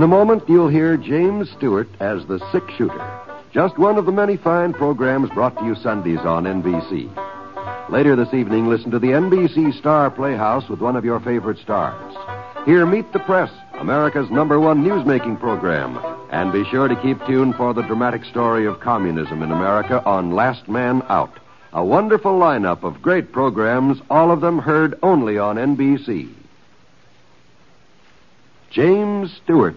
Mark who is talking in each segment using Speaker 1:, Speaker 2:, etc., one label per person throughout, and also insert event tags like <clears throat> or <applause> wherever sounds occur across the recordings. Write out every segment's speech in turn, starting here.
Speaker 1: In a moment, you'll hear James Stewart as the Six Shooter. Just one of the many fine programs brought to you Sundays on NBC. Later this evening, listen to the NBC Star Playhouse with one of your favorite stars. Here, Meet the Press, America's number one newsmaking program. And be sure to keep tuned for the dramatic story of communism in America on Last Man Out. A wonderful lineup of great programs, all of them heard only on NBC. James Stewart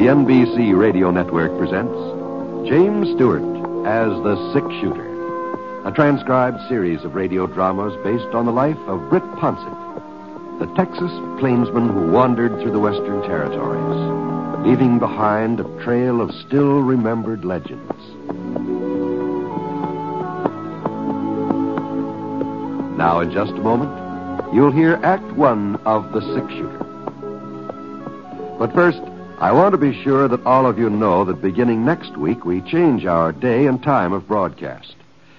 Speaker 1: The NBC Radio Network presents James Stewart as the Six Shooter, a transcribed series of radio dramas based on the life of Britt Ponset, the Texas plainsman who wandered through the Western Territories, leaving behind a trail of still remembered legends. Now, in just a moment, you'll hear Act One of The Six Shooter. But first, I want to be sure that all of you know that beginning next week, we change our day and time of broadcast.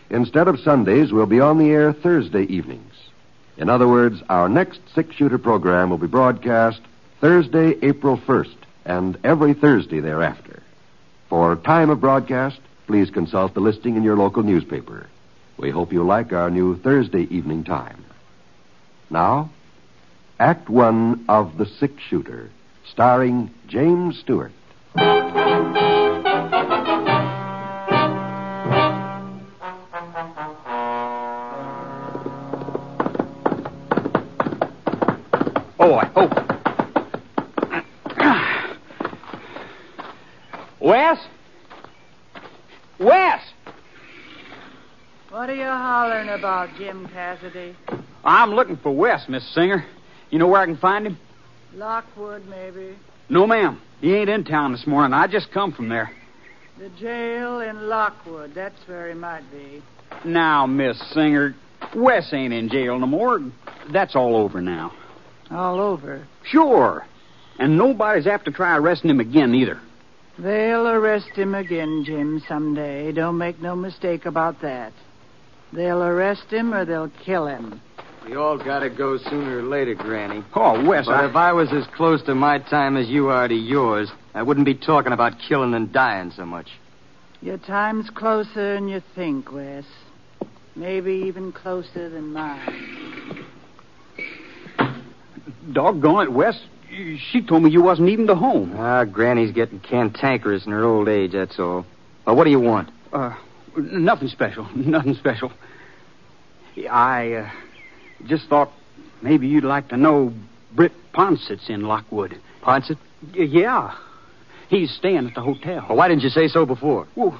Speaker 1: Instead of Sundays, we'll be on the air Thursday evenings. In other words, our next six shooter program will be broadcast Thursday, April 1st, and every Thursday thereafter. For time of broadcast, please consult the listing in your local newspaper. We hope you like our new Thursday evening time. Now, Act One of The Six Shooter starring James Stewart.
Speaker 2: Oh, I hope. Wes? Wes!
Speaker 3: What are you hollering about, Jim Cassidy?
Speaker 2: I'm looking for Wes, Miss Singer. You know where I can find him?
Speaker 3: Lockwood, maybe.
Speaker 2: No, ma'am. He ain't in town this morning. I just come from there.
Speaker 3: The jail in Lockwood. That's where he might be.
Speaker 2: Now, Miss Singer, Wes ain't in jail no more. That's all over now.
Speaker 3: All over.
Speaker 2: Sure. And nobody's apt to try arresting him again either.
Speaker 3: They'll arrest him again, Jim, someday. Don't make no mistake about that. They'll arrest him or they'll kill him.
Speaker 4: We all gotta go sooner or later, Granny.
Speaker 2: Oh, Wes,
Speaker 4: But
Speaker 2: I...
Speaker 4: if I was as close to my time as you are to yours, I wouldn't be talking about killing and dying so much.
Speaker 3: Your time's closer than you think, Wes. Maybe even closer than mine.
Speaker 2: Doggone it, Wes. She told me you wasn't even to home.
Speaker 4: Ah, Granny's getting cantankerous in her old age, that's all. Well, what do you want?
Speaker 2: Uh, nothing special. Nothing special. I, uh, just thought maybe you'd like to know Britt Ponset's in Lockwood.
Speaker 4: Ponset?
Speaker 2: Y- yeah. He's staying at the hotel.
Speaker 4: Well, why didn't you say so before?
Speaker 2: Well,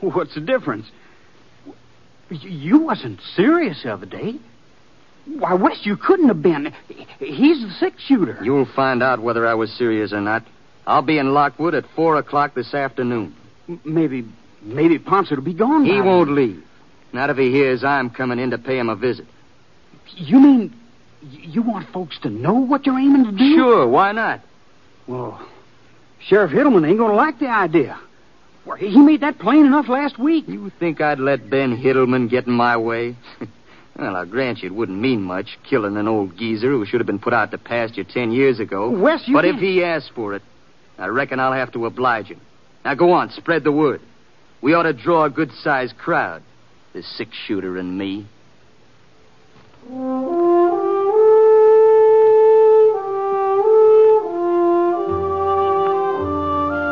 Speaker 2: what's the difference? You wasn't serious the other day. Why, Wes, you couldn't have been. He's the six shooter.
Speaker 4: You'll find out whether I was serious or not. I'll be in Lockwood at four o'clock this afternoon.
Speaker 2: M- Maybe, maybe Ponset will be gone.
Speaker 4: He won't
Speaker 2: then.
Speaker 4: leave. Not if he hears I'm coming in to pay him a visit.
Speaker 2: You mean you want folks to know what you're aiming to do?
Speaker 4: Sure, why not?
Speaker 2: Well, Sheriff Hiddleman ain't going to like the idea. Well, he made that plain enough last week.
Speaker 4: You think I'd let Ben Hiddleman get in my way? <laughs> well, I'll grant you it wouldn't mean much, killing an old geezer who should have been put out to pasture ten years ago.
Speaker 2: Wes, you
Speaker 4: but
Speaker 2: can't-
Speaker 4: if he asks for it, I reckon I'll have to oblige him. Now go on, spread the word. We ought to draw a good-sized crowd. The six-shooter and me.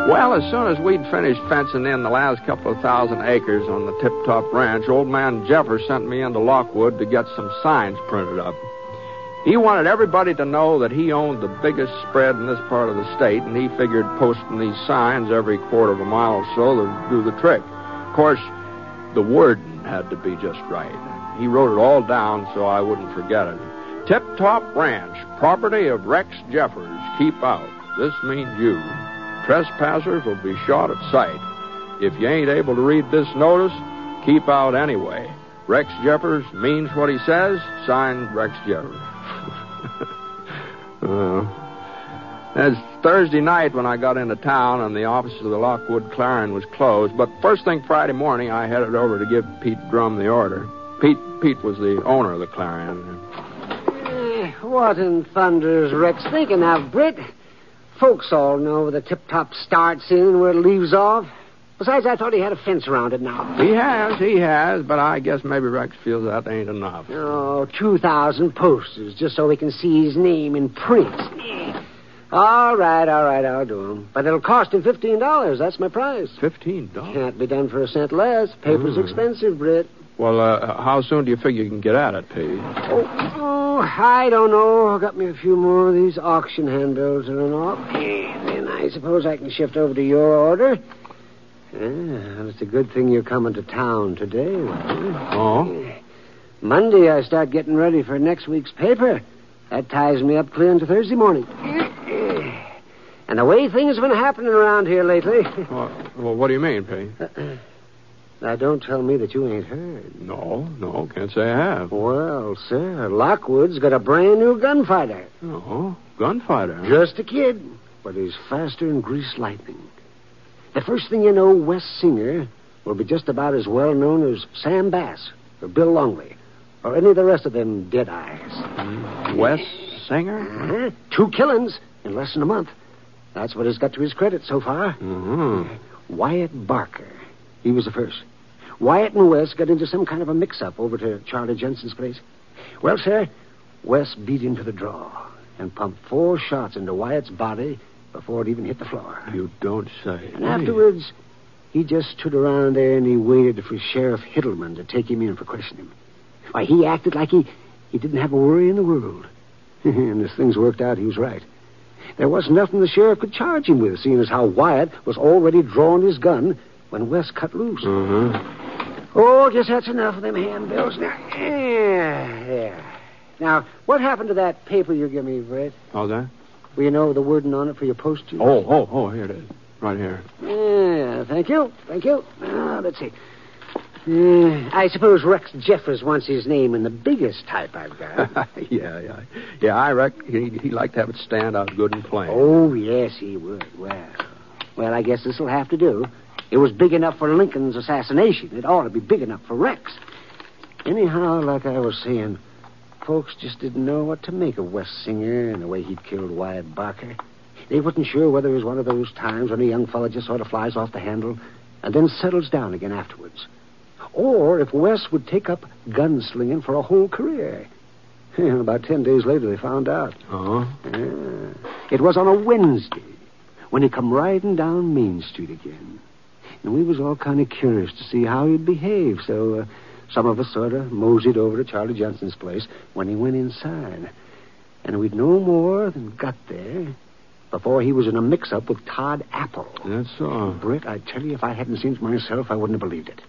Speaker 5: Well, as soon as we'd finished fencing in the last couple of thousand acres on the Tip Top Ranch, old man Jeffer sent me into Lockwood to get some signs printed up. He wanted everybody to know that he owned the biggest spread in this part of the state, and he figured posting these signs every quarter of a mile or so would do the trick. Of course, the wording had to be just right. He wrote it all down so I wouldn't forget it. Tip Top Ranch, property of Rex Jeffers. Keep out. This means you. Trespassers will be shot at sight. If you ain't able to read this notice, keep out anyway. Rex Jeffers means what he says. Signed, Rex Jeffers. <laughs> uh, it's Thursday night when I got into town and the office of the Lockwood Clarion was closed. But first thing Friday morning, I headed over to give Pete Drum the order. Pete Pete was the owner of the Clarion.
Speaker 6: Eh, what in thunder's Rex thinking of, Britt? Folks all know where the tip-top starts in and where it leaves off. Besides, I thought he had a fence around it now.
Speaker 5: He has, he has, but I guess maybe Rex feels that ain't enough.
Speaker 6: Oh, 2,000 posters just so we can see his name in print. All right, all right, I'll do 'em. But it'll cost him $15. That's my price.
Speaker 5: Fifteen dollars.
Speaker 6: Can't be done for a cent less. Paper's
Speaker 5: Hmm.
Speaker 6: expensive, Britt.
Speaker 5: Well, uh, how soon do you figure you can get at it, Pete?
Speaker 6: Oh, oh, I don't know. I got me a few more of these auction handbills to run off. And then I suppose I can shift over to your order. Yeah, well, it's a good thing you're coming to town today, Walter.
Speaker 5: Oh?
Speaker 6: Monday, I start getting ready for next week's paper. That ties me up clear into Thursday morning. And the way things have been happening around here lately.
Speaker 5: Well, well what do you mean, Pete? <laughs>
Speaker 6: now, don't tell me that you ain't heard.
Speaker 5: No, no, can't say I have.
Speaker 6: Well, sir, Lockwood's got a brand new gunfighter.
Speaker 5: Oh, gunfighter.
Speaker 6: Just a kid, but he's faster than greased lightning. The first thing you know, Wes Singer will be just about as well known as Sam Bass or Bill Longley or any of the rest of them dead eyes.
Speaker 5: Wes Singer?
Speaker 6: Uh-huh. Two killings in less than a month. That's what has got to his credit so far.
Speaker 5: Mm-hmm.
Speaker 6: Wyatt Barker. He was the first. Wyatt and Wes got into some kind of a mix-up over to Charlie Jensen's place. Well, sir, Wes beat him to the draw and pumped four shots into Wyatt's body before it even hit the floor.
Speaker 5: You don't say.
Speaker 6: And afterwards, he just stood around there and he waited for Sheriff Hiddleman to take him in for questioning. Why, he acted like he, he didn't have a worry in the world. <laughs> and as things worked out, he was right. There wasn't nothing the sheriff could charge him with, seeing as how Wyatt was already drawing his gun when Wes cut loose.
Speaker 5: Mm-hmm.
Speaker 6: Oh, guess that's enough of them handbills now. Yeah, yeah. Now, what happened to that paper you gave me, Britt?
Speaker 5: How's that?
Speaker 6: Will you know the wording on it for your postage?
Speaker 5: Oh, oh, oh, here it is. Right here.
Speaker 6: Yeah, thank you. Thank you. Now, let's see. Uh, I suppose Rex Jeffers wants his name in the biggest type I've got. <laughs>
Speaker 5: yeah, yeah. Yeah, I reckon he, he'd like to have it stand out good and plain.
Speaker 6: oh, yes, he would. Well, well, I guess this'll have to do. It was big enough for Lincoln's assassination. It ought to be big enough for Rex. Anyhow, like I was saying, folks just didn't know what to make of Wes Singer and the way he'd killed Wyatt Barker. They wasn't sure whether it was one of those times when a young fella just sort of flies off the handle and then settles down again afterwards. Or if Wes would take up gunslinging for a whole career. <laughs> And About ten days later, they found out.
Speaker 5: Oh?
Speaker 6: Yeah. It was on a Wednesday when he come riding down Main Street again. And we was all kind of curious to see how he'd behave, so uh, some of us sort of moseyed over to Charlie Johnson's place when he went inside. And we'd no more than got there before he was in a mix-up with Todd Apple.
Speaker 5: That's so.
Speaker 6: Britt, I tell you, if I hadn't seen it myself, I wouldn't have believed it.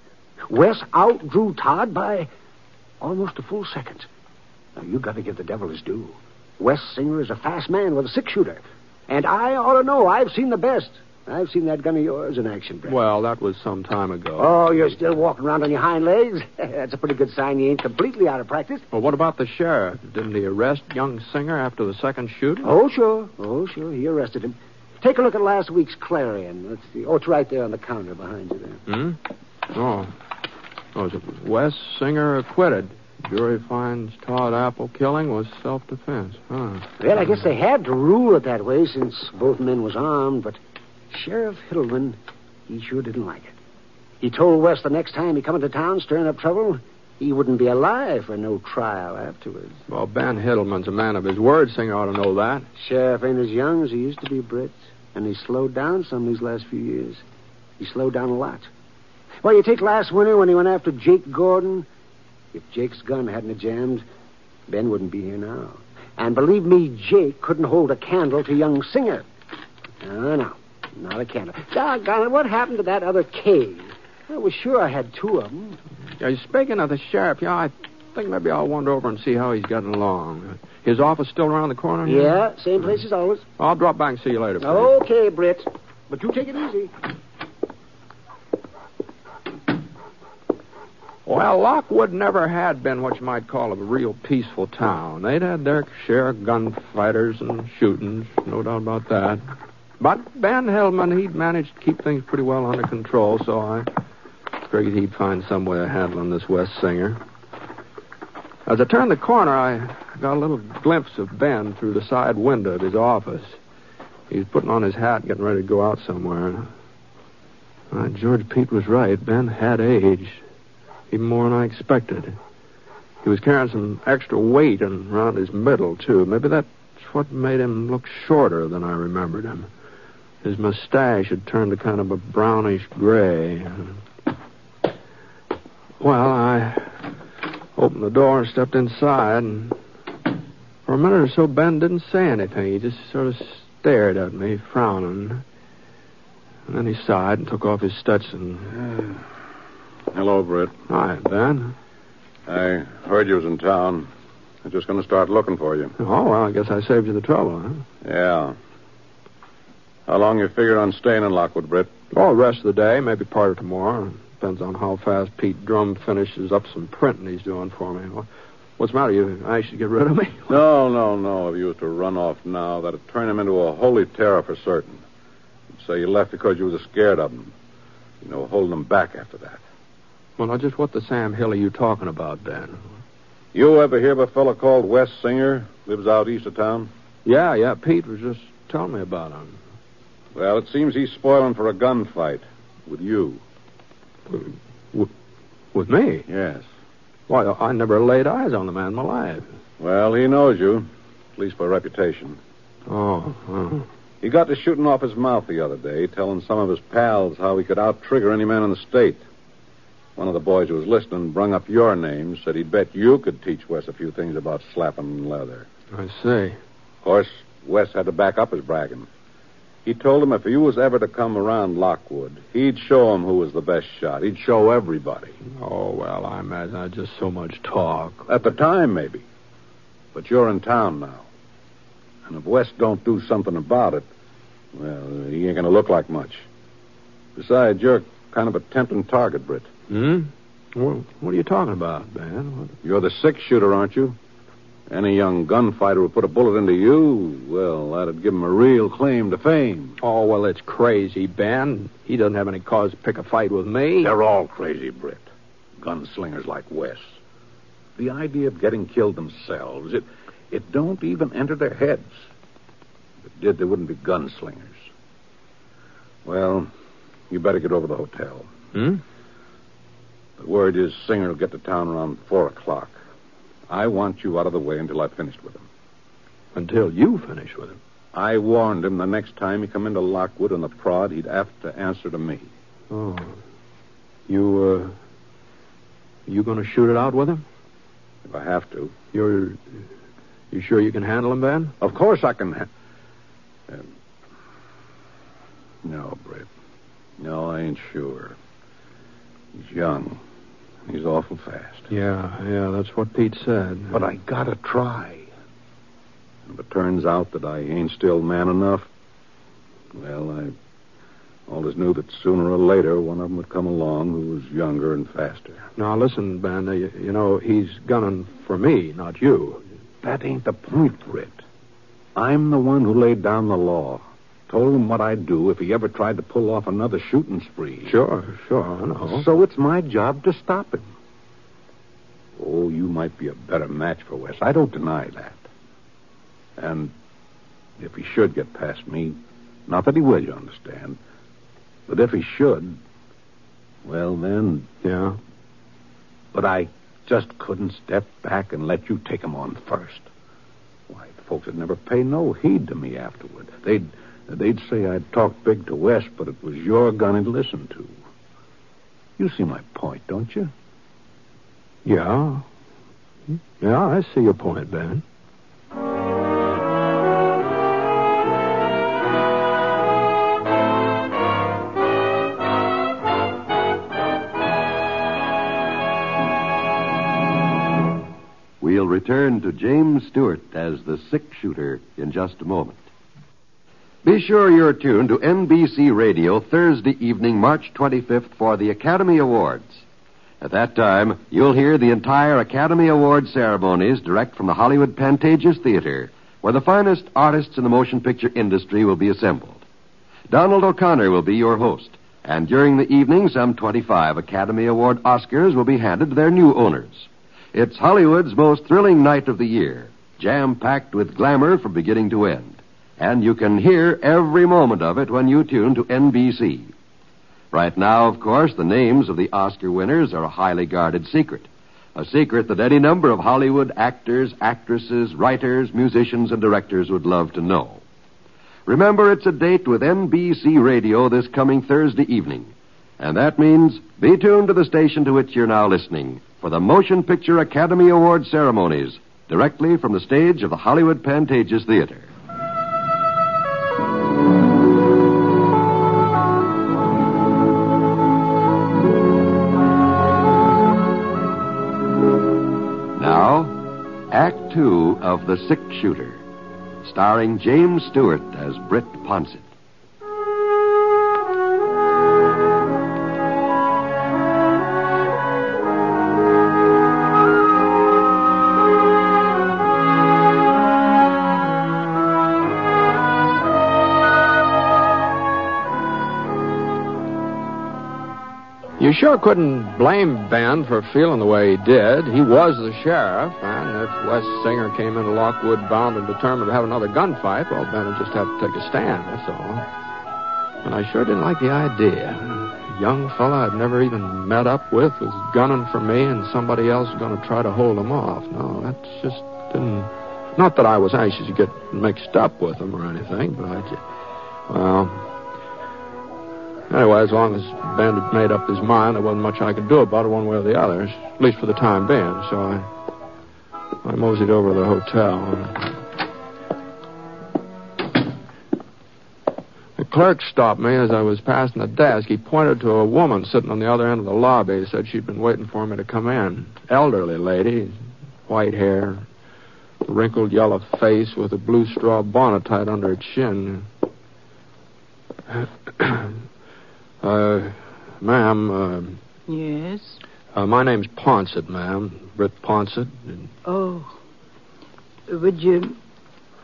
Speaker 6: Wes outdrew Todd by almost a full second. Now, you've got to give the devil his due. Wes Singer is a fast man with a six-shooter. And I ought to know. I've seen the best. I've seen that gun of yours in action, Britt.
Speaker 5: Well, that was some time ago.
Speaker 6: Oh, you're still walking around on your hind legs? <laughs> That's a pretty good sign you ain't completely out of practice.
Speaker 5: Well, what about the sheriff? Didn't he arrest young Singer after the second shooting?
Speaker 6: Oh, sure. Oh, sure. He arrested him. Take a look at last week's Clarion. Let's see. Oh, it's right there on the counter behind you there.
Speaker 5: Hmm? Oh. Oh, is it Wes Singer acquitted? Jury finds Todd Apple killing was self-defense. Huh.
Speaker 6: Well, I guess they had to rule it that way since both men was armed, but Sheriff Hiddleman, he sure didn't like it. He told Wes the next time he come into town stirring up trouble, he wouldn't be alive for no trial afterwards.
Speaker 5: Well, Ben Hiddleman's a man of his word. Singer ought to know that.
Speaker 6: Sheriff ain't as young as he used to be, Britt, and he's slowed down some these last few years. He slowed down a lot. Well, you take last winter when he went after Jake Gordon. If Jake's gun hadn't jammed, Ben wouldn't be here now. And believe me, Jake couldn't hold a candle to young Singer. No, no, not a candle. Doggone it, what happened to that other cave? I was sure I had two of them.
Speaker 5: Yeah, speaking of the sheriff, yeah, I think maybe I'll wander over and see how he's getting along. His office still around the corner? here?
Speaker 6: Yeah, same place as always.
Speaker 5: I'll drop back and see you later. Pete.
Speaker 6: Okay, Britt. But you take it easy.
Speaker 5: Well, Lockwood never had been what you might call a real peaceful town. They'd had their share of gunfighters and shootings, no doubt about that. But Ben Hellman, he'd managed to keep things pretty well under control, so I figured he'd find some way of handling this Wes Singer. As I turned the corner, I got a little glimpse of Ben through the side window of his office. He was putting on his hat, getting ready to go out somewhere. Uh, George Pete was right. Ben had aged even more than I expected. He was carrying some extra weight and around his middle, too. Maybe that's what made him look shorter than I remembered him. His mustache had turned to kind of a brownish gray. Well, I opened the door and stepped inside, and for a minute or so, Ben didn't say anything. He just sort of stared at me, frowning. And then he sighed and took off his Stetson. <sighs>
Speaker 7: Hello, Britt.
Speaker 5: Hi, Ben.
Speaker 7: I heard you was in town. I'm just going to start looking for you.
Speaker 5: Oh, well, I guess I saved you the trouble, huh?
Speaker 7: Yeah. How long you figured on staying in Lockwood, Britt?
Speaker 5: Oh, the rest of the day, maybe part of tomorrow. Depends on how fast Pete Drum finishes up some printing he's doing for me. What's the matter? You anxious to get rid of me? <laughs>
Speaker 7: No, no, no. If you was to run off now, that'd turn him into a holy terror for certain. Say you left because you was scared of him. You know, holding him back after that.
Speaker 5: Well, now, just what the Sam Hill are you talking about, Ben?
Speaker 7: You ever hear of a fellow called Wes Singer? Lives out east of town?
Speaker 5: Yeah, yeah, Pete was just telling me about him.
Speaker 7: Well, it seems he's spoiling for a gunfight with you.
Speaker 5: With me?
Speaker 7: Yes.
Speaker 5: Why, I never laid eyes on the man in my life.
Speaker 7: Well, he knows you, at least by reputation.
Speaker 5: Oh, oh.
Speaker 7: He got to shooting off his mouth the other day, telling some of his pals how he could out trigger any man in the state. One of the boys who was listening brung up your name, said he'd bet you could teach Wes a few things about slapping leather.
Speaker 5: I see.
Speaker 7: Of course, Wes had to back up his bragging. He told him if you was ever to come around Lockwood, he'd show him who was the best shot. He'd show everybody.
Speaker 5: Oh, well, I imagine that's just so much talk.
Speaker 7: At the time, maybe. But you're in town now. And if Wes don't do something about it, well, he ain't going to look like much. Besides, you're kind of a tempting target, Britt.
Speaker 5: Hmm? Well, what are you talking about, Ben? What...
Speaker 7: You're the six shooter, aren't you? Any young gunfighter who put a bullet into you, well, that'd give him a real claim to fame.
Speaker 5: Oh, well, it's crazy, Ben. He doesn't have any cause to pick a fight with me.
Speaker 7: They're all crazy, Britt. Gunslingers like Wes. The idea of getting killed themselves, it it don't even enter their heads. If it did, they wouldn't be gunslingers. Well, you better get over to the hotel.
Speaker 5: Hmm?
Speaker 7: The word is Singer will get to town around four o'clock. I want you out of the way until I've finished with him.
Speaker 5: Until you finish with him.
Speaker 7: I warned him the next time he come into Lockwood on the prod, he'd have to answer to me.
Speaker 5: Oh. You, uh. You gonna shoot it out with him?
Speaker 7: If I have to.
Speaker 5: You're. You sure you can handle him, Ben?
Speaker 7: Of course I can. Ha- um, no, Britt. No, I ain't sure. He's young. He's awful fast.
Speaker 5: Yeah, yeah, that's what Pete said.
Speaker 7: But I gotta try. If it turns out that I ain't still man enough, well, I always knew that sooner or later one of them would come along who was younger and faster.
Speaker 5: Now, listen, Ben, you, you know, he's gunning for me, not you.
Speaker 7: That ain't the point, Britt. I'm the one who laid down the law. Told him what I'd do if he ever tried to pull off another shooting spree.
Speaker 5: Sure, sure, I know.
Speaker 7: So it's my job to stop him. Oh, you might be a better match for Wes. I don't deny that. And if he should get past me, not that he will, you understand, but if he should, well, then.
Speaker 5: Yeah?
Speaker 7: But I just couldn't step back and let you take him on first. Why, the folks would never pay no heed to me afterward. They'd they'd say I'd talked big to Wes, but it was your gun he'd listened to. You see my point, don't you?
Speaker 5: Yeah. Yeah, I see your point, Ben.
Speaker 1: We'll return to James Stewart as the six shooter in just a moment. Be sure you're tuned to NBC Radio Thursday evening, March 25th, for the Academy Awards. At that time, you'll hear the entire Academy Award ceremonies direct from the Hollywood Pantages Theater, where the finest artists in the motion picture industry will be assembled. Donald O'Connor will be your host, and during the evening, some 25 Academy Award Oscars will be handed to their new owners. It's Hollywood's most thrilling night of the year, jam packed with glamour from beginning to end. And you can hear every moment of it when you tune to NBC. Right now, of course, the names of the Oscar winners are a highly guarded secret. A secret that any number of Hollywood actors, actresses, writers, musicians, and directors would love to know. Remember, it's a date with NBC Radio this coming Thursday evening. And that means be tuned to the station to which you're now listening for the Motion Picture Academy Award ceremonies directly from the stage of the Hollywood Pantages Theater. Two of The Six Shooter, starring James Stewart as Britt Ponset.
Speaker 5: You sure couldn't blame Ben for feeling the way he did. He was the sheriff, if Wes Singer came into Lockwood bound and determined to have another gunfight, well, Ben would just have to take a stand, that's all. And I sure didn't like the idea. A young fella I'd never even met up with was gunning for me, and somebody else was going to try to hold him off. No, that just didn't. Not that I was anxious to get mixed up with him or anything, but I just. Well. Anyway, as long as Ben had made up his mind, there wasn't much I could do about it one way or the other, at least for the time being. So I, I moseyed over to the hotel. The clerk stopped me as I was passing the desk. He pointed to a woman sitting on the other end of the lobby. He said she'd been waiting for me to come in. Elderly lady, white hair, wrinkled yellow face with a blue straw bonnet tied under her chin. <clears throat> Uh, ma'am, uh,
Speaker 3: Yes?
Speaker 5: Uh, my name's Ponset, ma'am. Britt Ponset.
Speaker 3: Oh. Would you.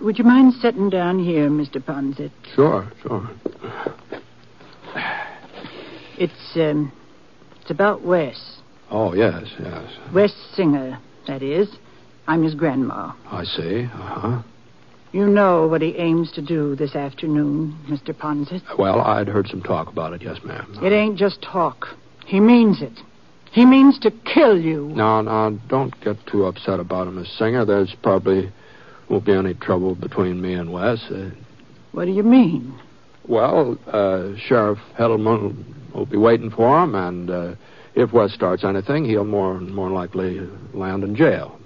Speaker 3: Would you mind sitting down here, Mr. Ponset?
Speaker 5: Sure, sure.
Speaker 3: It's, um. It's about Wes.
Speaker 5: Oh, yes, yes.
Speaker 3: Wes Singer, that is. I'm his grandma.
Speaker 5: I see. Uh-huh.
Speaker 3: You know what he aims to do this afternoon, Mr. Ponset.
Speaker 5: Well, I'd heard some talk about it, yes, ma'am.
Speaker 3: It ain't just talk. He means it. He means to kill you.
Speaker 5: No, no, don't get too upset about it, Miss Singer. There's probably won't be any trouble between me and Wes. Uh,
Speaker 3: What do you mean?
Speaker 5: well, uh, Sheriff Hiddleman will be waiting for him, and uh, if Wes starts anything, he'll more more likely land in jail.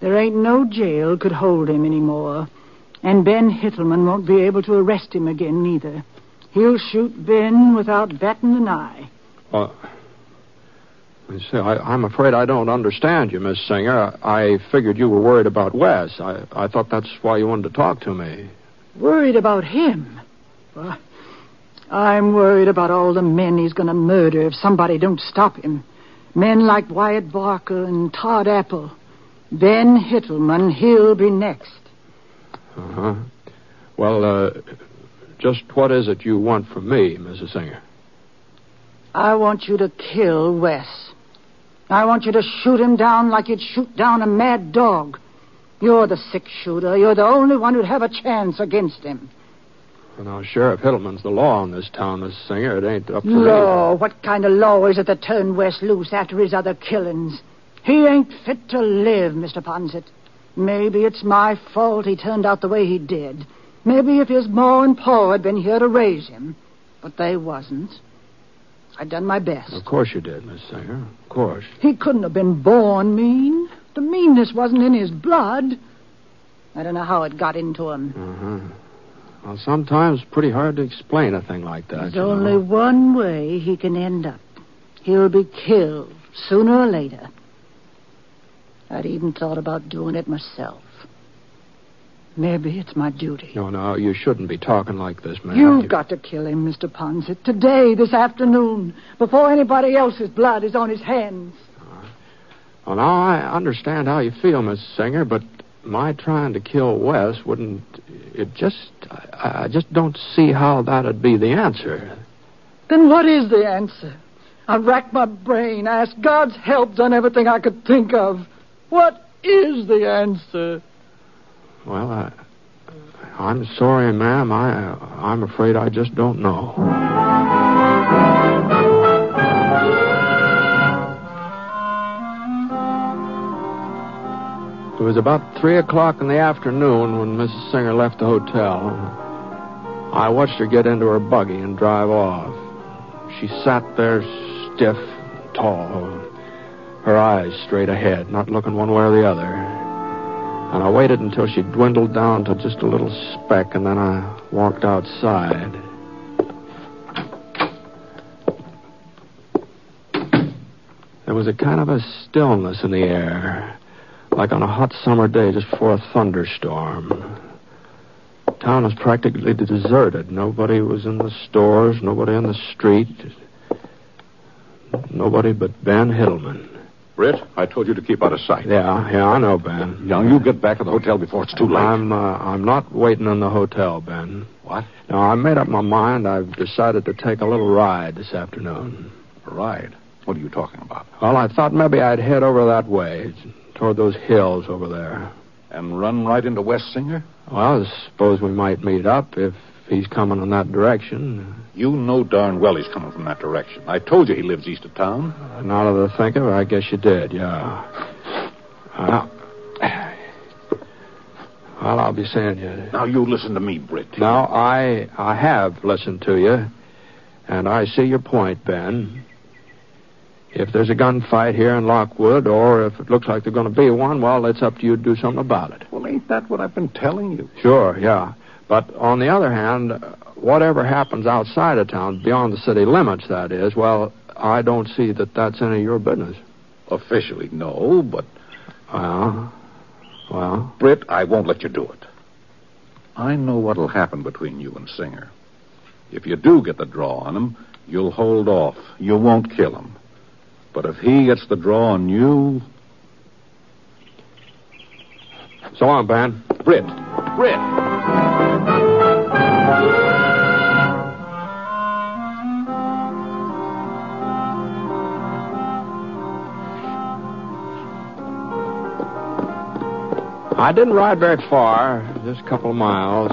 Speaker 3: There ain't no jail could hold him anymore. And Ben Hiddleman won't be able to arrest him again, neither. He'll shoot Ben without batting an eye.
Speaker 5: Uh, I I'm afraid I don't understand you, Miss Singer. I, figured you were worried about Wes. I, I thought that's why you wanted to talk to me.
Speaker 3: Worried about him? Well, I'm worried about all the men he's going to murder if somebody don't stop him. Men like Wyatt Barker and Todd Apple. Ben Hiddleman, he'll be next.
Speaker 5: Uh huh. Well, uh, just what is it you want from me, Mrs. Singer?
Speaker 3: I want you to kill Wes. I want you to shoot him down like you'd shoot down a mad dog. You're the six shooter. You're the only one who'd have a chance against him.
Speaker 5: Well, now, Sheriff Hiddleman's the law in this town, Miss Singer. It ain't up to
Speaker 3: Law? What kind of law is it that turned Wes loose after his other killings? He ain't fit to live, Mr. Ponset. Maybe it's my fault he turned out the way he did. Maybe if his ma and pa had been here to raise him. But they wasn't. I done my best.
Speaker 5: Of course you did, Miss Singer. Of course.
Speaker 3: He couldn't have been born mean. The meanness wasn't in his blood. I don't know how it got into him.
Speaker 5: Uh-huh. Well, sometimes it's pretty hard to explain a thing like that.
Speaker 3: There's
Speaker 5: you know.
Speaker 3: only one way he can end up. He'll be killed sooner or later. I'd even thought about doing it myself. Maybe it's my duty.
Speaker 5: No, no, you shouldn't be talking like this, man.
Speaker 3: You've
Speaker 5: You-
Speaker 3: got to kill him, Mr. Ponset, today, this afternoon, before anybody else's blood is on his hands.
Speaker 5: Well, now I understand how you feel, Miss Singer, but my trying to kill Wes wouldn't. It just. I, I just don't see how that'd be the answer.
Speaker 3: Then what is the answer? I racked my brain, I asked God's help, done everything I could think of. What is the answer?
Speaker 5: Well, I, I'm sorry, ma'am. I, I'm afraid I just don't know. It was about three o'clock in the afternoon when Mrs. Singer left the hotel. I watched her get into her buggy and drive off. She sat there stiff, tall, her eyes straight ahead, not looking one way or the other. And I waited until she dwindled down to just a little speck, and then I walked outside. There was a kind of a stillness in the air, like on a hot summer day just before a thunderstorm. The Town was practically deserted. Nobody was in the stores, nobody on the street. Nobody but Ben Hiddleman.
Speaker 7: Britt, I told you to keep out of sight.
Speaker 5: Yeah, yeah, I know, Ben.
Speaker 7: Now, you get back to the hotel before it's too late.
Speaker 5: I'm uh, I'm not waiting in the hotel, Ben.
Speaker 7: What?
Speaker 5: No, I made up my mind. I've decided to take a little ride this afternoon.
Speaker 7: A ride? What are you talking about?
Speaker 5: Well, I thought maybe I'd head over that way, toward those hills over there.
Speaker 7: And run right into Wes Singer?
Speaker 5: Well, I suppose we might meet up if he's coming in that direction.
Speaker 7: You know darn well he's coming from that direction. I told you he lives east of town.
Speaker 5: Now that I think of it, I guess you did, yeah. Well, well, I'll be seeing you.
Speaker 7: Now, you listen to me, Britt.
Speaker 5: Now, I I have listened to you, and I see your point, Ben. If there's a gunfight here in Lockwood, or if it looks like there's going to be one, well, it's up to you to do something about it.
Speaker 7: Well, ain't that what I've been telling you?
Speaker 5: Sure, yeah. But on the other hand, uh, whatever happens outside of town, beyond the city limits, that is, well, I don't see that that's any of your business.
Speaker 7: Officially, no, but,
Speaker 5: Well, well,
Speaker 7: Britt, I won't let you do it. I know what'll happen between you and Singer. If you do get the draw on him, you'll hold off. You won't kill him. But if he gets the draw on you,
Speaker 5: so long, Ben.
Speaker 7: Britt, Britt.
Speaker 5: I didn't ride very far, just a couple of miles.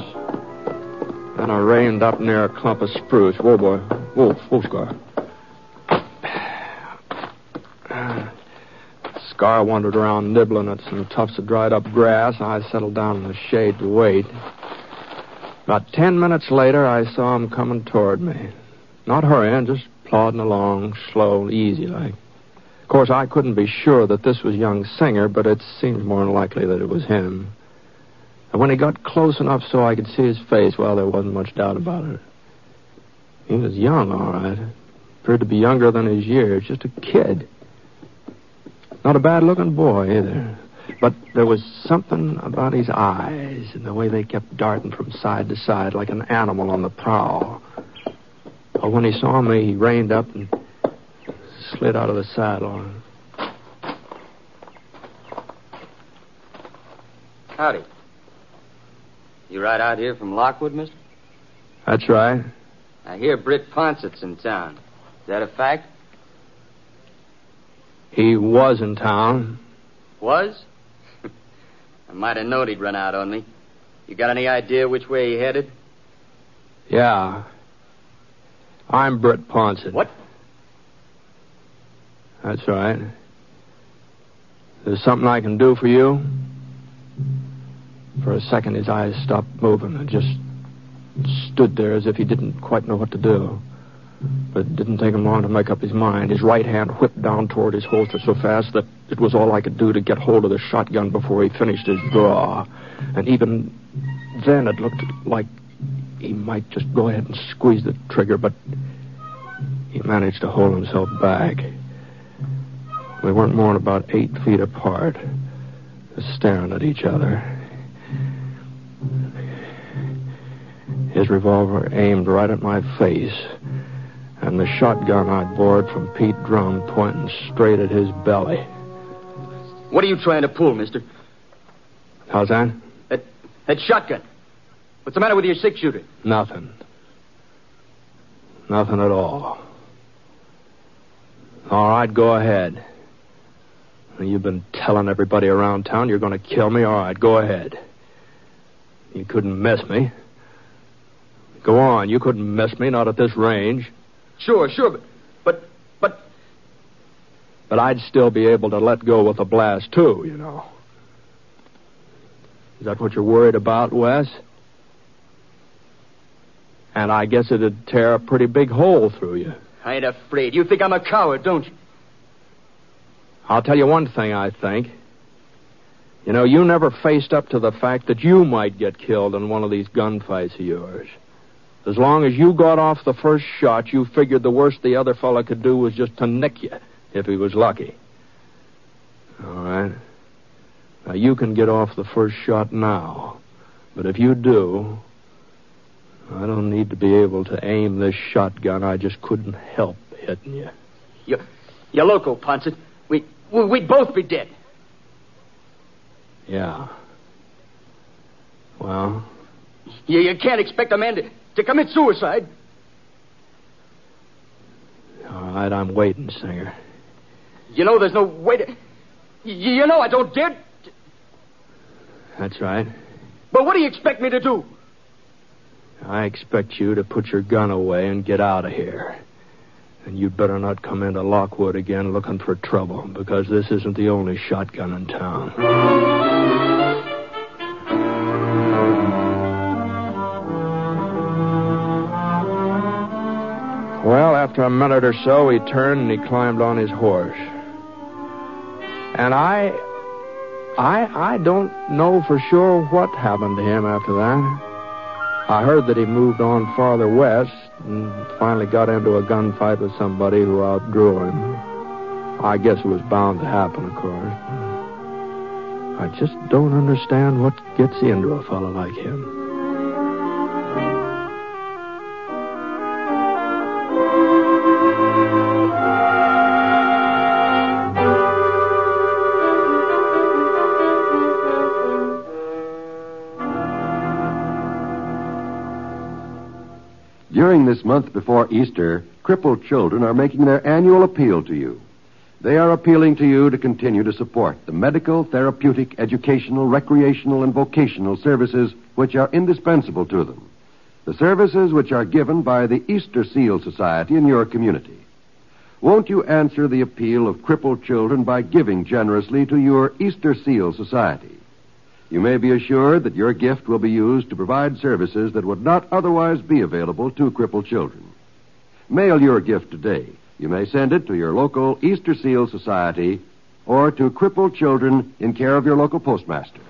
Speaker 5: Then I reined up near a clump of spruce. Whoa, boy. Whoa, whoa, Scar. Scar wandered around nibbling at some tufts of dried up grass. I settled down in the shade to wait. About ten minutes later, I saw him coming toward me. Not hurrying, just plodding along, slow, easy like. Of course, I couldn't be sure that this was young Singer, but it seemed more than likely that it was him. And when he got close enough so I could see his face, well, there wasn't much doubt about it. He was young, all right. Appeared to be younger than his years, just a kid. Not a bad looking boy, either. But there was something about his eyes and the way they kept darting from side to side like an animal on the prowl. Well, when he saw me, he reined up and slid out of the saddle.
Speaker 4: Howdy. You right out here from Lockwood, mister?
Speaker 5: That's right.
Speaker 4: I hear Britt Ponset's in town. Is that a fact?
Speaker 5: He was in town.
Speaker 4: Was? <laughs> I might have known he'd run out on me. You got any idea which way he headed?
Speaker 5: Yeah. I'm Britt Ponset.
Speaker 4: What?
Speaker 5: That's right. There's something I can do for you? For a second, his eyes stopped moving and just stood there as if he didn't quite know what to do. But it didn't take him long to make up his mind. His right hand whipped down toward his holster so fast that it was all I could do to get hold of the shotgun before he finished his draw. And even then, it looked like he might just go ahead and squeeze the trigger, but he managed to hold himself back. We weren't more than about eight feet apart. staring at each other. His revolver aimed right at my face, and the shotgun I'd borrowed from Pete Drum pointing straight at his belly.
Speaker 4: What are you trying to pull, mister?
Speaker 5: How's that?
Speaker 4: That, that shotgun. What's the matter with your six shooter?
Speaker 5: Nothing. Nothing at all. All right, go ahead. You've been telling everybody around town you're going to kill me. All right, go ahead. You couldn't miss me. Go on, you couldn't miss me, not at this range.
Speaker 4: Sure, sure, but, but, but.
Speaker 5: But I'd still be able to let go with a blast, too, you know. Is that what you're worried about, Wes? And I guess it'd tear a pretty big hole through you.
Speaker 4: I ain't afraid. You think I'm a coward, don't you?
Speaker 5: I'll tell you one thing I think. You know, you never faced up to the fact that you might get killed in one of these gunfights of yours. As long as you got off the first shot, you figured the worst the other fellow could do was just to nick you, if he was lucky. All right. Now, you can get off the first shot now. But if you do, I don't need to be able to aim this shotgun. I just couldn't help hitting you.
Speaker 4: You, you're loco, Ponset. We, we, we'd both be dead.
Speaker 5: Yeah. Well,
Speaker 4: You, you can't expect a man to, to commit suicide.
Speaker 5: all right, I'm waiting, Singer.
Speaker 4: You know there's no way to. You, you know I don't dare.
Speaker 5: That's right.
Speaker 4: But what do you expect me to do?
Speaker 5: I expect you to put your gun away and get out of here. And you'd better not come into Lockwood again looking for trouble, because this isn't the only shotgun in town. Well, after a minute or so, he turned and he climbed on his horse. And I. I. I don't know for sure what happened to him after that. I heard that he moved on farther west and finally got into a gunfight with somebody who outdrew him. I guess it was bound to happen, of course. I just don't understand what gets into a fellow like him.
Speaker 1: During this month before Easter, crippled children are making their annual appeal to you. They are appealing to you to continue to support the medical, therapeutic, educational, recreational, and vocational services which are indispensable to them. The services which are given by the Easter Seal Society in your community. Won't you answer the appeal of crippled children by giving generously to your Easter Seal Society? You may be assured that your gift will be used to provide services that would not otherwise be available to crippled children. Mail your gift today. You may send it to your local Easter Seal Society or to crippled children in care of your local postmaster.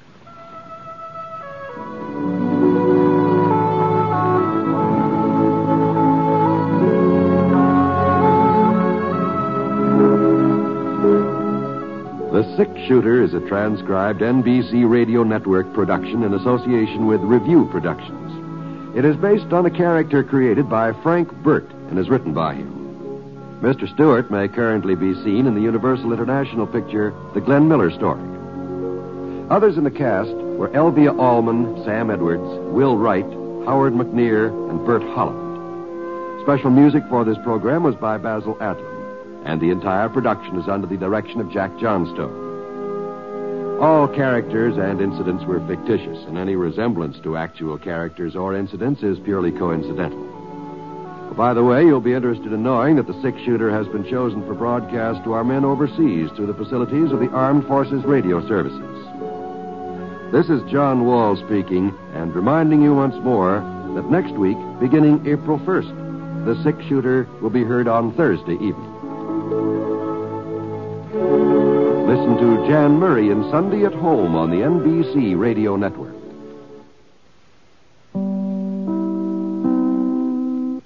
Speaker 1: Shooter is a transcribed NBC Radio Network production in association with Revue Productions. It is based on a character created by Frank Burt and is written by him. Mr. Stewart may currently be seen in the Universal International picture The Glenn Miller Story. Others in the cast were Elvia Allman, Sam Edwards, Will Wright, Howard McNear, and Bert Holland. Special music for this program was by Basil Adlam and the entire production is under the direction of Jack Johnstone. All characters and incidents were fictitious, and any resemblance to actual characters or incidents is purely coincidental. By the way, you'll be interested in knowing that the six shooter has been chosen for broadcast to our men overseas through the facilities of the Armed Forces Radio Services. This is John Wall speaking, and reminding you once more that next week, beginning April 1st, the six shooter will be heard on Thursday evening. To Jan Murray in Sunday at Home on the NBC Radio Network.